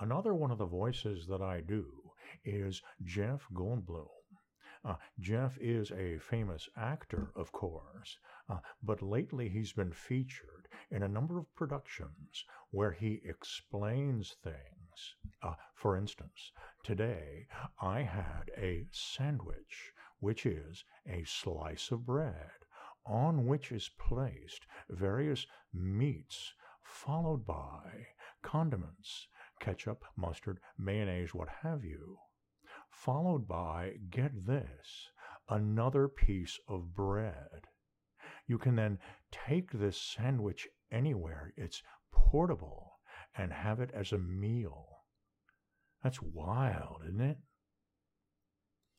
Another one of the voices that I do is Jeff Goldblum. Uh, Jeff is a famous actor, of course, uh, but lately he's been featured in a number of productions where he explains things. Uh, for instance, today I had a sandwich, which is a slice of bread on which is placed various meats, followed by condiments, ketchup, mustard, mayonnaise, what have you followed by, get this, another piece of bread. You can then take this sandwich anywhere, it's portable, and have it as a meal. That's wild, isn't it?